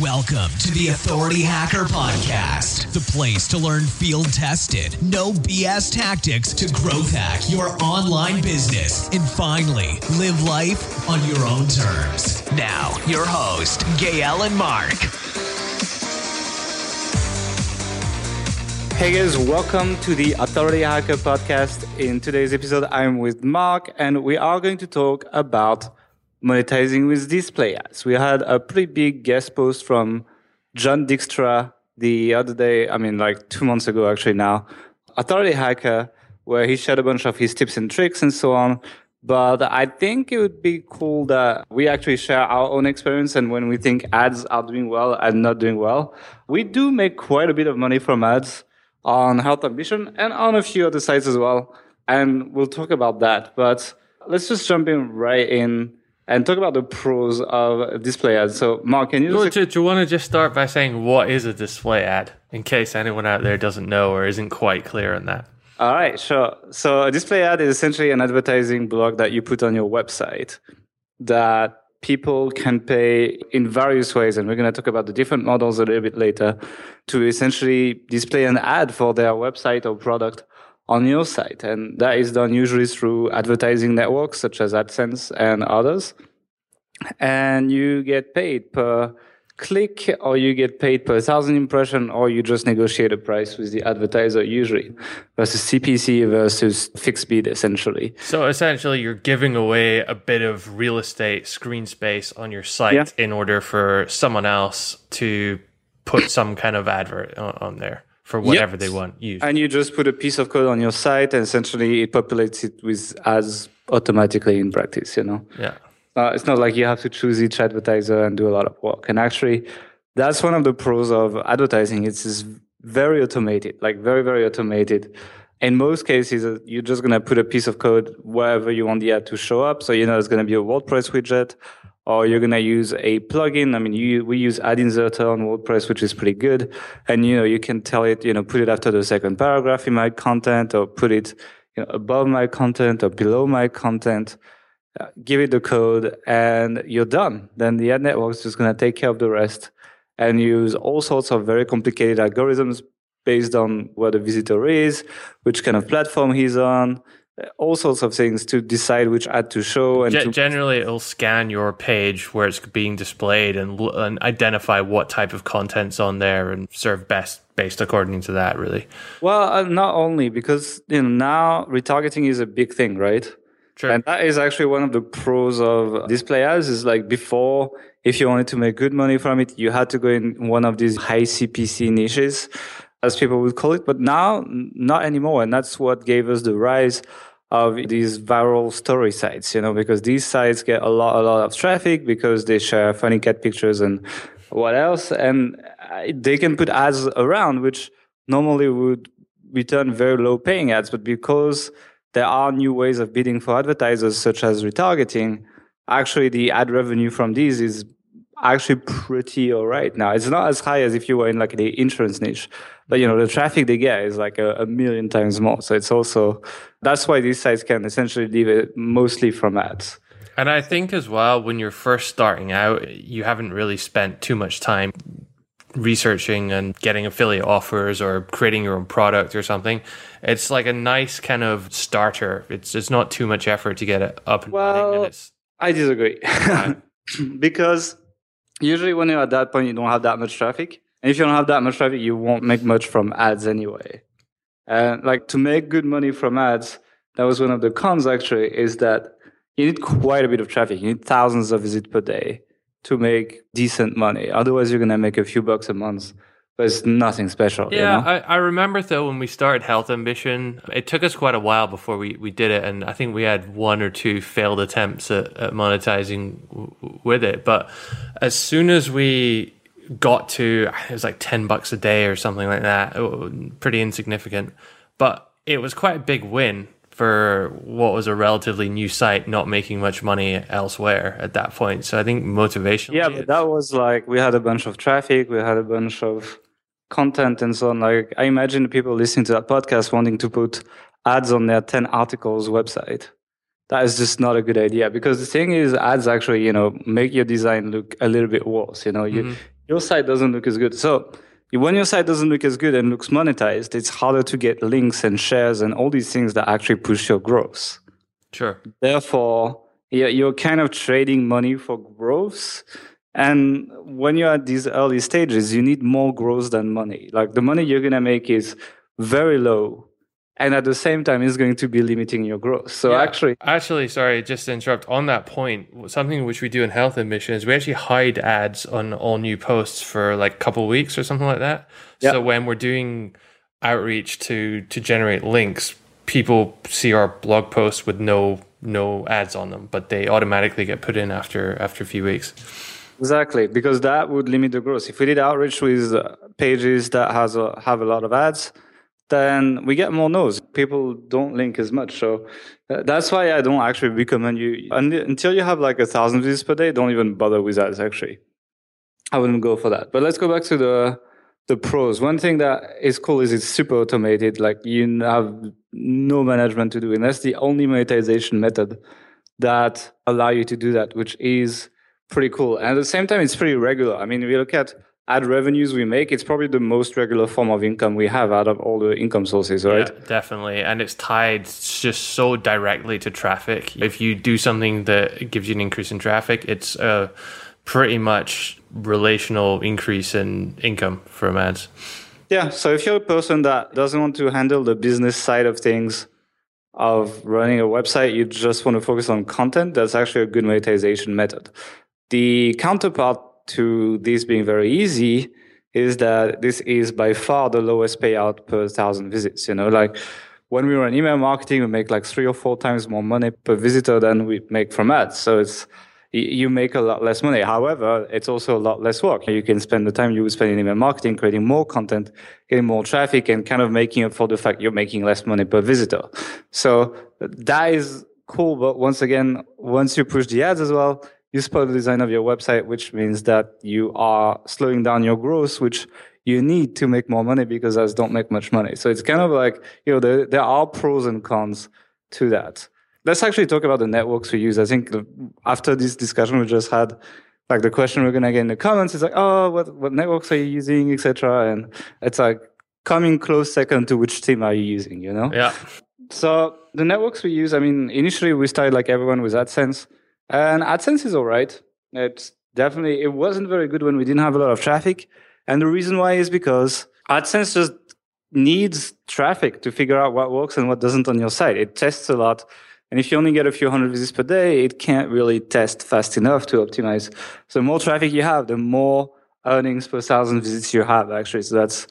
Welcome to the Authority Hacker Podcast, the place to learn field tested, no BS tactics to growth hack your online business and finally live life on your own terms. Now, your host, Gael and Mark. Hey guys, welcome to the Authority Hacker Podcast. In today's episode, I'm with Mark and we are going to talk about monetizing with display ads. We had a pretty big guest post from John Dykstra the other day, I mean, like two months ago, actually, now, Authority Hacker, where he shared a bunch of his tips and tricks and so on. But I think it would be cool that we actually share our own experience and when we think ads are doing well and not doing well. We do make quite a bit of money from ads on Health Ambition and on a few other sites as well. And we'll talk about that. But let's just jump in right in and talk about the pros of display ads. So, Mark, can you just... do, do you want to just start by saying what is a display ad, in case anyone out there doesn't know or isn't quite clear on that? All right, sure. So, a display ad is essentially an advertising block that you put on your website that people can pay in various ways, and we're going to talk about the different models a little bit later, to essentially display an ad for their website or product on your site. And that is done usually through advertising networks such as AdSense and others. And you get paid per click or you get paid per thousand impression or you just negotiate a price with the advertiser usually versus CPC versus fixed bid essentially. So essentially you're giving away a bit of real estate screen space on your site yeah. in order for someone else to put some kind of advert on there for whatever yep. they want use. And you just put a piece of code on your site, and essentially it populates it with ads automatically in practice. You know. Yeah. Uh, it's not like you have to choose each advertiser and do a lot of work. And actually, that's one of the pros of advertising. It's very automated, like very very automated. In most cases, uh, you're just gonna put a piece of code wherever you want the ad to show up. So you know it's gonna be a WordPress widget or you're going to use a plugin. I mean, you, we use ad inserter on WordPress, which is pretty good. And, you know, you can tell it, you know, put it after the second paragraph in my content or put it you know, above my content or below my content. Uh, give it the code and you're done. Then the ad network is just going to take care of the rest and use all sorts of very complicated algorithms based on where the visitor is, which kind of platform he's on, all sorts of things to decide which ad to show. And G- to generally, it'll scan your page where it's being displayed and, and identify what type of content's on there and serve best based according to that. Really. Well, uh, not only because you know now retargeting is a big thing, right? Sure. And that is actually one of the pros of display ads. Is like before, if you wanted to make good money from it, you had to go in one of these high CPC niches as people would call it. But now, not anymore. And that's what gave us the rise of these viral story sites, you know, because these sites get a lot, a lot of traffic because they share funny cat pictures and what else. And uh, they can put ads around, which normally would return very low paying ads. But because there are new ways of bidding for advertisers, such as retargeting, actually the ad revenue from these is actually pretty all right now. It's not as high as if you were in like the insurance niche, but you know the traffic they get is like a, a million times more. So it's also that's why these sites can essentially live it mostly from ads. And I think as well, when you're first starting out, you haven't really spent too much time researching and getting affiliate offers or creating your own product or something. It's like a nice kind of starter. It's it's not too much effort to get it up and well, running. And I disagree. because usually when you're at that point, you don't have that much traffic. And if you don't have that much traffic, you won't make much from ads anyway. And like to make good money from ads, that was one of the cons actually, is that you need quite a bit of traffic. You need thousands of visits per day to make decent money. Otherwise, you're going to make a few bucks a month. But it's nothing special. Yeah, you know? I, I remember though when we started Health Ambition, it took us quite a while before we, we did it. And I think we had one or two failed attempts at, at monetizing w- with it. But as soon as we got to it was like 10 bucks a day or something like that uh, pretty insignificant but it was quite a big win for what was a relatively new site not making much money elsewhere at that point so i think motivation yeah but that was like we had a bunch of traffic we had a bunch of content and so on like i imagine people listening to that podcast wanting to put ads on their 10 articles website that is just not a good idea because the thing is ads actually you know make your design look a little bit worse you know mm-hmm your site doesn't look as good. So when your site doesn't look as good and looks monetized, it's harder to get links and shares and all these things that actually push your growth. Sure. Therefore, yeah, you're kind of trading money for growth. And when you're at these early stages, you need more growth than money. Like the money you're going to make is very low and at the same time it's going to be limiting your growth so yeah. actually actually sorry just to interrupt on that point something which we do in health ambition is we actually hide ads on all new posts for like a couple weeks or something like that yeah. so when we're doing outreach to to generate links people see our blog posts with no no ads on them but they automatically get put in after after a few weeks exactly because that would limit the growth if we did outreach with uh, pages that has a, have a lot of ads then we get more no's. People don't link as much. So uh, that's why I don't actually recommend you until you have like a thousand views per day. Don't even bother with ads. Actually, I wouldn't go for that. But let's go back to the the pros. One thing that is cool is it's super automated. Like you have no management to do, and that's the only monetization method that allow you to do that, which is pretty cool. And at the same time, it's pretty regular. I mean, we look at ad revenues we make, it's probably the most regular form of income we have out of all the income sources, right? Yeah, definitely. And it's tied just so directly to traffic. If you do something that gives you an increase in traffic, it's a pretty much relational increase in income from ads. Yeah. So if you're a person that doesn't want to handle the business side of things, of running a website, you just want to focus on content, that's actually a good monetization method. The counterpart to this being very easy is that this is by far the lowest payout per thousand visits. You know, like when we run email marketing, we make like three or four times more money per visitor than we make from ads. So it's you make a lot less money. However, it's also a lot less work. You can spend the time you would spend in email marketing, creating more content, getting more traffic, and kind of making up for the fact you're making less money per visitor. So that is cool. But once again, once you push the ads as well, you spoil the design of your website, which means that you are slowing down your growth, which you need to make more money because ads don't make much money. So it's kind of like, you know, there, there are pros and cons to that. Let's actually talk about the networks we use. I think after this discussion we just had, like the question we're gonna get in the comments is like, oh, what what networks are you using, etc. And it's like coming close second to which team are you using, you know? Yeah. So the networks we use, I mean, initially we started like everyone with AdSense. And AdSense is all right. It's definitely, it wasn't very good when we didn't have a lot of traffic. And the reason why is because AdSense just needs traffic to figure out what works and what doesn't on your site. It tests a lot. And if you only get a few hundred visits per day, it can't really test fast enough to optimize. So the more traffic you have, the more earnings per thousand visits you have, actually. So that's,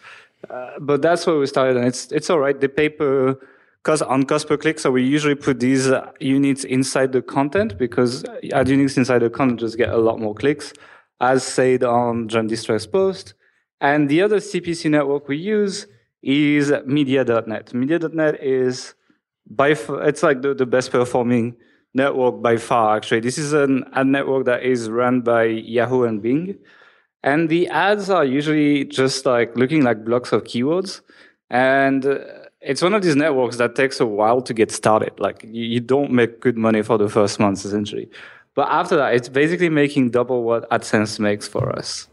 uh, but that's where we started. And it's, it's all right. The paper, because on cost per click, so we usually put these uh, units inside the content because ad units inside the content just get a lot more clicks, as said on John Dykstra's post. And the other CPC network we use is media.net. Media.net is by far, it's like the, the best performing network by far, actually. This is an ad network that is run by Yahoo and Bing. And the ads are usually just like looking like blocks of keywords. And uh, it's one of these networks that takes a while to get started. Like you, you don't make good money for the first months, essentially. But after that, it's basically making double what AdSense makes for us.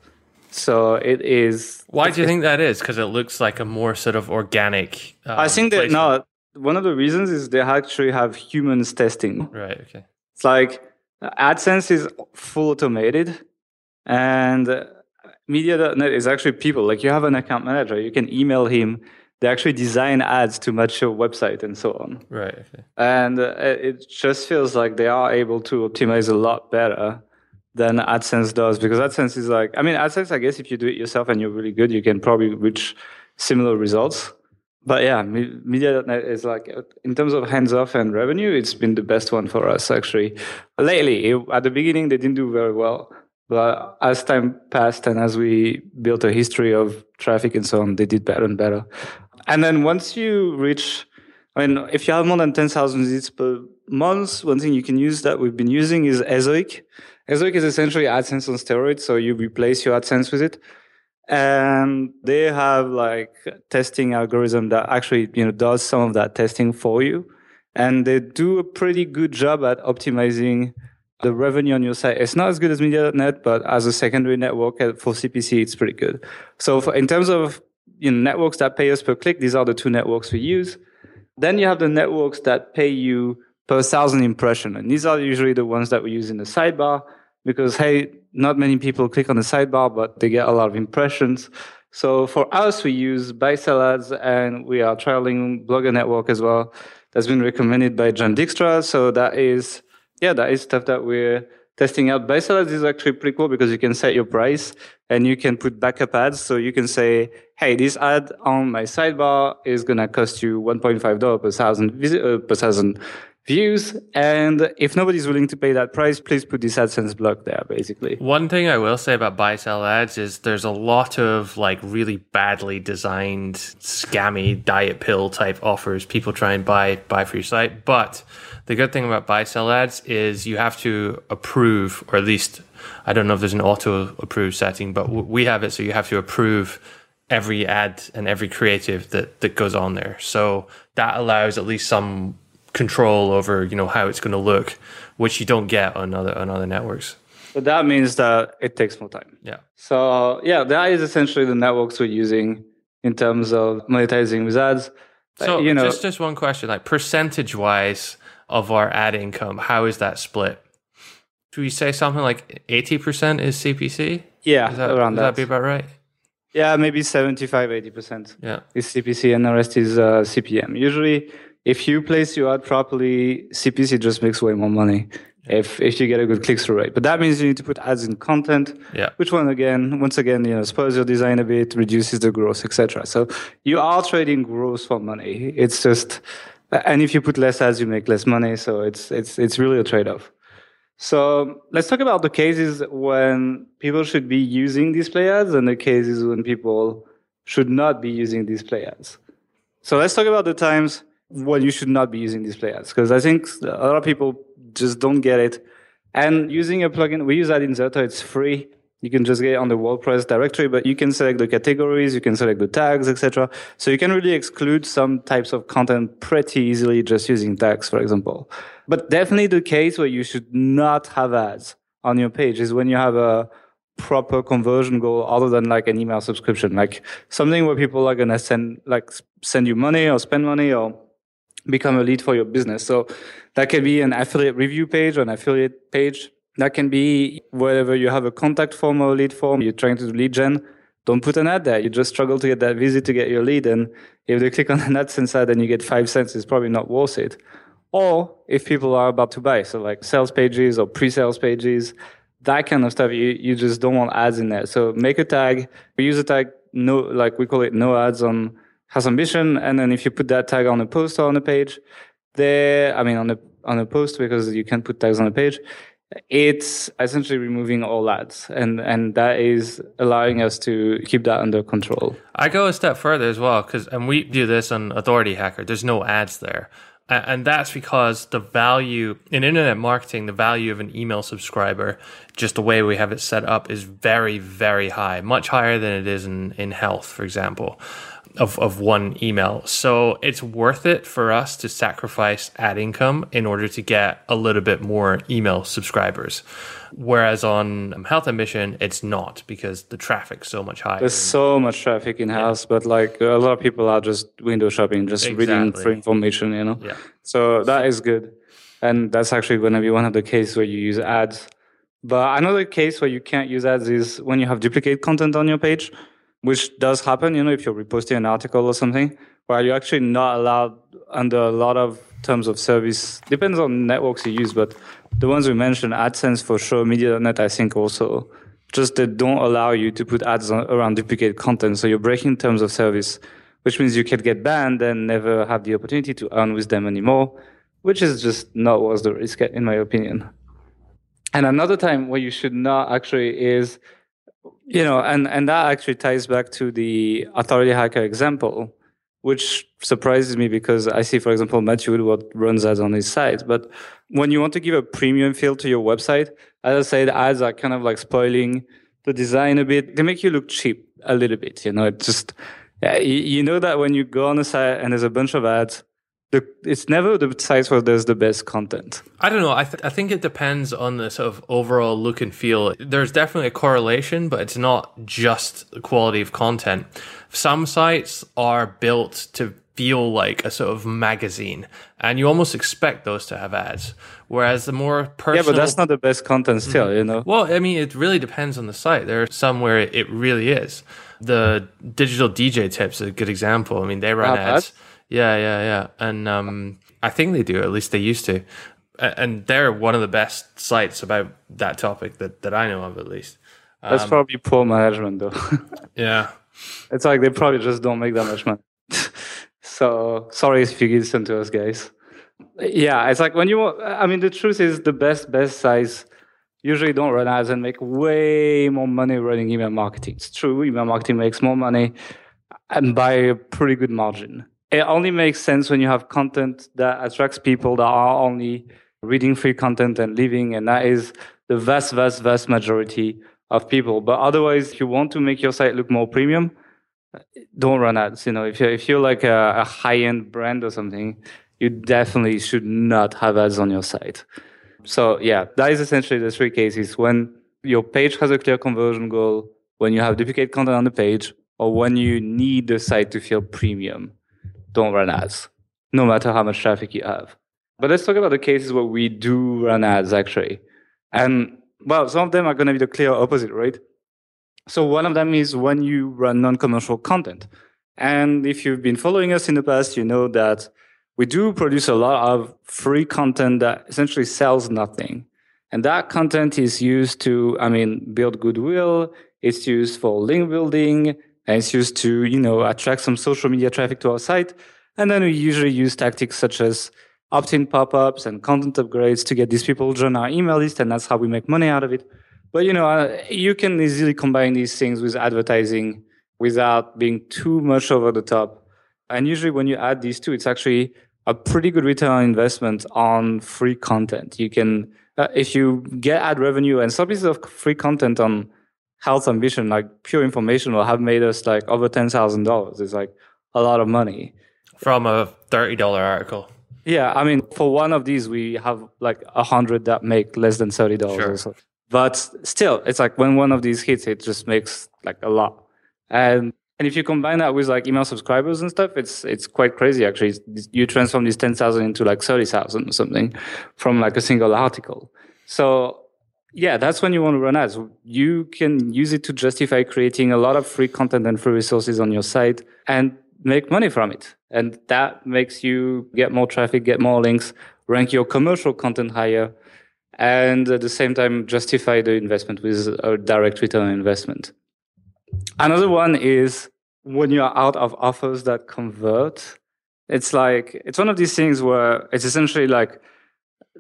So it is. Why do you think that is? Because it looks like a more sort of organic. Um, I think that no. One of the reasons is they actually have humans testing. Right. Okay. It's like AdSense is full automated, and Media.net is actually people. Like you have an account manager, you can email him they actually design ads to match your website and so on. Right. Okay. And uh, it just feels like they are able to optimize a lot better than AdSense does because AdSense is like, I mean, AdSense, I guess if you do it yourself and you're really good, you can probably reach similar results. But yeah, Media.net is like, in terms of hands off and revenue, it's been the best one for us actually. Lately, it, at the beginning, they didn't do very well. But as time passed and as we built a history of traffic and so on, they did better and better. And then once you reach, I mean, if you have more than 10,000 visits per month, one thing you can use that we've been using is Ezoic. Ezoic is essentially AdSense on steroids. So you replace your AdSense with it. And they have like testing algorithm that actually, you know, does some of that testing for you. And they do a pretty good job at optimizing the revenue on your site It's not as good as media.net, but as a secondary network uh, for CPC, it's pretty good. So for, in terms of you know, networks that pay us per click, these are the two networks we use. Then you have the networks that pay you per thousand impression. And these are usually the ones that we use in the sidebar because, hey, not many people click on the sidebar, but they get a lot of impressions. So for us, we use buy sell ads and we are trialing Blogger Network as well. That's been recommended by John Dykstra. So that is, yeah, that is stuff that we're testing out. Buy sell ads is actually pretty cool because you can set your price and you can put backup ads. So you can say, hey, this ad on my sidebar is going to cost you $1.5 per thousand, uh, per thousand views. And if nobody's willing to pay that price, please put this AdSense block there, basically. One thing I will say about buy sell ads is there's a lot of like really badly designed, scammy diet pill type offers people try and buy buy for your site. But the good thing about buy sell ads is you have to approve, or at least I don't know if there's an auto approve setting, but we have it, so you have to approve every ad and every creative that that goes on there. So that allows at least some control over you know how it's going to look, which you don't get on other on other networks. But that means that it takes more time. Yeah. So yeah, that is essentially the networks we're using in terms of monetizing with ads. So you know, just just one question, like percentage wise of our ad income, how is that split? Do we say something like eighty percent is CPC? Yeah, is that, around that. that. that be about right? Yeah, maybe 75, 80% yeah. is CPC and the rest is uh, CPM. Usually if you place your ad properly, CPC just makes way more money if if you get a good click through rate. But that means you need to put ads in content. Yeah. Which one again? Once again, you know, spoils your design a bit, reduces the growth, etc. So you are trading growth for money. It's just, and if you put less ads, you make less money. So it's it's it's really a trade off. So let's talk about the cases when people should be using display ads and the cases when people should not be using display ads. So let's talk about the times when you should not be using display ads because I think a lot of people just don't get it. And using a plugin, we use Ad Inserter, it's free. You can just get on the WordPress directory, but you can select the categories, you can select the tags, etc. So you can really exclude some types of content pretty easily just using tags, for example. But definitely the case where you should not have ads on your page is when you have a proper conversion goal other than like an email subscription, like something where people are going to send, like send you money or spend money or become a lead for your business. So that can be an affiliate review page or an affiliate page. That can be wherever you have a contact form or lead form, you're trying to do lead gen. Don't put an ad there. You just struggle to get that visit to get your lead. And if they click on an AdSense ad and you get five cents, it's probably not worth it. Or if people are about to buy, so like sales pages or pre-sales pages, that kind of stuff, you, you just don't want ads in there. So make a tag. We use a tag, no, like we call it no ads on Health Ambition, and then if you put that tag on a post or on a page, there, I mean, on a on a post because you can put tags on a page, it's essentially removing all ads, and and that is allowing us to keep that under control. I go a step further as well because, and we do this on Authority Hacker. There's no ads there. And that's because the value in internet marketing, the value of an email subscriber, just the way we have it set up, is very, very high, much higher than it is in, in health, for example of, of one email. So it's worth it for us to sacrifice ad income in order to get a little bit more email subscribers. Whereas on um, Health Ambition, it's not because the traffic's so much higher. There's so much traffic in house, yeah. but like a lot of people are just window shopping, just exactly. reading free information, you know? Yeah. So that is good. And that's actually going to be one of the cases where you use ads. But another case where you can't use ads is when you have duplicate content on your page which does happen, you know, if you're reposting an article or something, where you're actually not allowed under a lot of terms of service. Depends on networks you use, but the ones we mentioned, AdSense for sure, Media.net, I think also, just they don't allow you to put ads on, around duplicate content. So you're breaking terms of service, which means you can get banned and never have the opportunity to earn with them anymore, which is just not worth the risk, in my opinion. And another time where you should not actually is you know, and, and that actually ties back to the authority hacker example, which surprises me because I see, for example, Matthew Woodward runs ads on his site. But when you want to give a premium feel to your website, as I said, ads are kind of like spoiling the design a bit. They make you look cheap a little bit. You know, it just, you know that when you go on a site and there's a bunch of ads, the it's never the sites where there's the best content. I don't know. I, th- I think it depends on the sort of overall look and feel. There's definitely a correlation, but it's not just the quality of content. Some sites are built to feel like a sort of magazine, and you almost expect those to have ads. Whereas the more personal, yeah, but that's not the best content still, mm-hmm. you know. Well, I mean, it really depends on the site. There are some where it really is. The digital DJ tips is a good example. I mean, they run ads. Yeah, yeah, yeah. And um, I think they do, at least they used to. And they're one of the best sites about that topic that, that I know of, at least. Um, That's probably poor management, though. yeah. It's like they probably just don't make that much money. so sorry if you listen to us, guys. Yeah, it's like when you, I mean, the truth is the best, best size usually don't run ads and make way more money running email marketing. It's true, email marketing makes more money and by a pretty good margin it only makes sense when you have content that attracts people that are only reading free content and leaving, and that is the vast, vast, vast majority of people. But otherwise, if you want to make your site look more premium, don't run ads. You know, if you're, if you're like a, a high end brand or something, you definitely should not have ads on your site. So yeah, that is essentially the three cases when your page has a clear conversion goal, when you have duplicate content on the page, or when you need the site to feel premium don't run ads, no matter how much traffic you have. But let's talk about the cases where we do run ads actually. And well, some of them are going to be the clear opposite, right? So one of them is when you run non-commercial content. And if you've been following us in the past, you know that we do produce a lot of free content that essentially sells nothing. And that content is used to, I mean, build goodwill. It's used for link building. And it's used to, you know, attract some social media traffic to our site. And then we usually use tactics such as opt-in pop-ups and content upgrades to get these people join our email list. And that's how we make money out of it. But, you know, uh, you can easily combine these things with advertising without being too much over the top. And usually when you add these two, it's actually a pretty good return on investment on free content. You can, uh, if you get ad revenue and some pieces of free content on health ambition, like pure information, will have made us like over ten thousand dollars. It's like a lot of money from a thirty dollar article. Yeah, I mean, for one of these, we have like a hundred that make less than thirty dollars. Sure. But still, it's like when one of these hits, it just makes like a lot. And and if you combine that with like email subscribers and stuff, it's it's quite crazy actually. You transform these ten thousand into like thirty thousand or something from like a single article. So yeah, that's when you want to run ads. You can use it to justify creating a lot of free content and free resources on your site and make money from it. And that makes you get more traffic, get more links, rank your commercial content higher, and at the same time justify the investment with a direct return on investment. Another one is when you're out of offers that convert. It's like, it's one of these things where it's essentially like,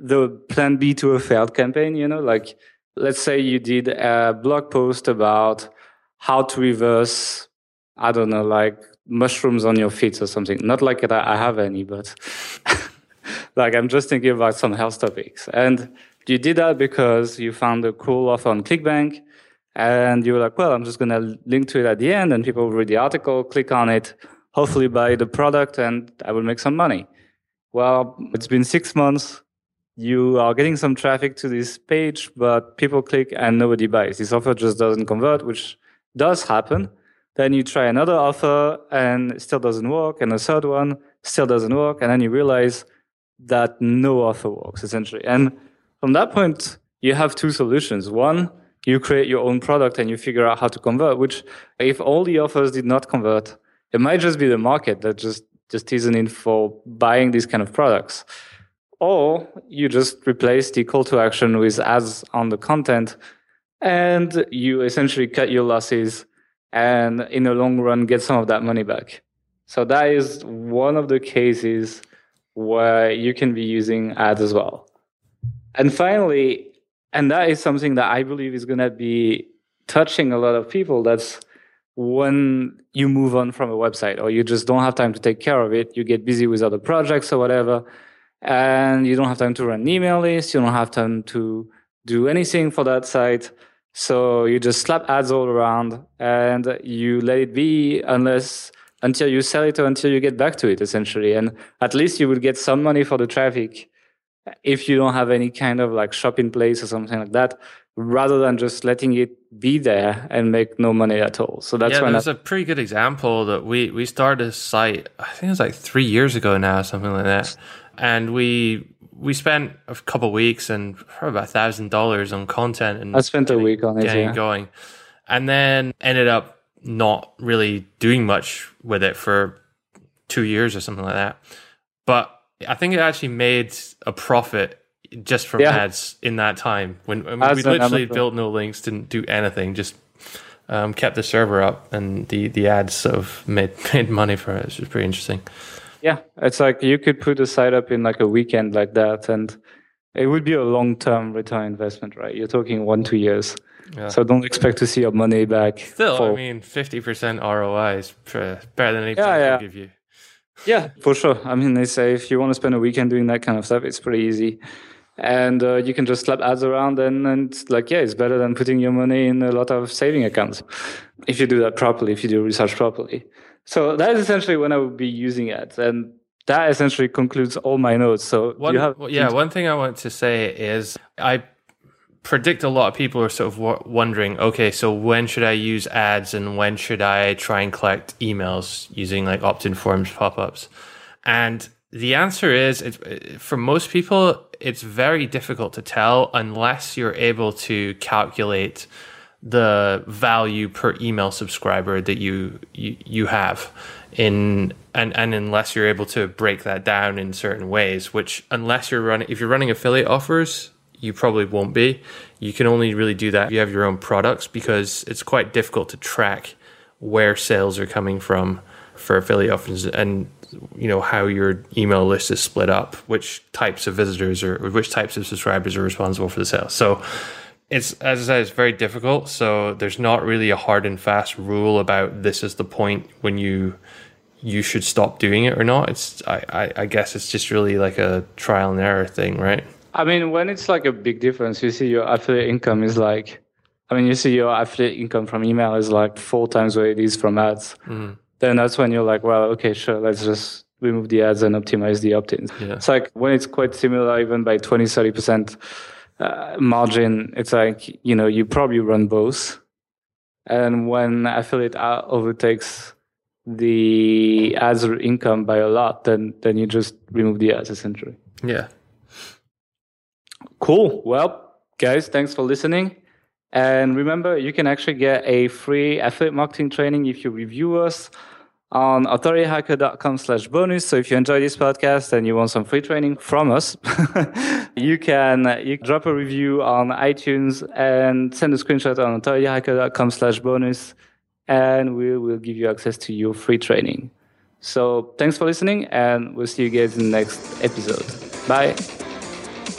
the plan B to a failed campaign, you know, like let's say you did a blog post about how to reverse, I don't know, like mushrooms on your feet or something. Not like that I have any, but like I'm just thinking about some health topics. And you did that because you found a cool offer on ClickBank and you were like, well, I'm just going to link to it at the end and people read the article, click on it, hopefully buy the product and I will make some money. Well, it's been six months you are getting some traffic to this page, but people click and nobody buys. This offer just doesn't convert, which does happen. Then you try another offer and it still doesn't work, and a third one still doesn't work, and then you realize that no offer works essentially. And from that point, you have two solutions. One, you create your own product and you figure out how to convert, which if all the offers did not convert, it might just be the market that just just isn't in for buying these kind of products or you just replace the call to action with ads on the content and you essentially cut your losses and in the long run get some of that money back. So that is one of the cases where you can be using ads as well. And finally and that is something that i believe is going to be touching a lot of people that's when you move on from a website or you just don't have time to take care of it you get busy with other projects or whatever and you don't have time to run email list. You don't have time to do anything for that site. So you just slap ads all around and you let it be unless until you sell it or until you get back to it, essentially. And at least you will get some money for the traffic if you don't have any kind of like shop in place or something like that, rather than just letting it be there and make no money at all. So that's yeah, when a pretty good example that we we started a site. I think it was like three years ago now, something like that, and we we spent a couple weeks and probably about a thousand dollars on content. And I spent getting, a week on it, getting yeah. it going, and then ended up not really doing much with it for two years or something like that. But I think it actually made a profit just from Yeah. ads in that time when, when we literally built no links, didn't do anything, just um, kept the server up, and the the ads sort of made made money for it. It's was pretty interesting. Yeah, it's like you could put a site up in like a weekend like that, and it would be a long term return investment, right? You're talking one, two years. Yeah. So don't expect to see your money back. Still, for- I mean, fifty percent ROI is better than any Yeah, yeah. give you. Yeah, for sure. I mean, they say if you want to spend a weekend doing that kind of stuff, it's pretty easy. And uh, you can just slap ads around and, and like, yeah, it's better than putting your money in a lot of saving accounts if you do that properly, if you do research properly. So that is essentially when I would be using ads. And that essentially concludes all my notes. So One, you have, yeah, one thing I want to say is I predict a lot of people are sort of wondering, okay, so when should I use ads and when should I try and collect emails using like opt-in forms pop-ups? And the answer is, for most people, it's very difficult to tell unless you're able to calculate the value per email subscriber that you you, you have in and, and unless you're able to break that down in certain ways which unless you're running if you're running affiliate offers you probably won't be. You can only really do that if you have your own products because it's quite difficult to track where sales are coming from for affiliate offers and you know how your email list is split up which types of visitors or, or which types of subscribers are responsible for the sales so it's as I said, it's very difficult. So there's not really a hard and fast rule about this is the point when you you should stop doing it or not. It's I, I, I guess it's just really like a trial and error thing, right? I mean, when it's like a big difference, you see your affiliate income is like, I mean, you see your affiliate income from email is like four times what it is from ads. Mm-hmm. Then that's when you're like, well, okay, sure, let's just remove the ads and optimize the opt-ins. Yeah. It's like when it's quite similar, even by 20, 30% uh, margin, it's like, you know, you probably run both. And when affiliate overtakes the ads income by a lot, then, then you just remove the ads essentially. Yeah. Cool. Well, guys, thanks for listening. And remember, you can actually get a free affiliate marketing training if you review us on authorityhacker.com slash bonus. So if you enjoy this podcast and you want some free training from us, you can you can drop a review on iTunes and send a screenshot on authorityhacker.com slash bonus and we will give you access to your free training. So thanks for listening and we'll see you guys in the next episode. Bye.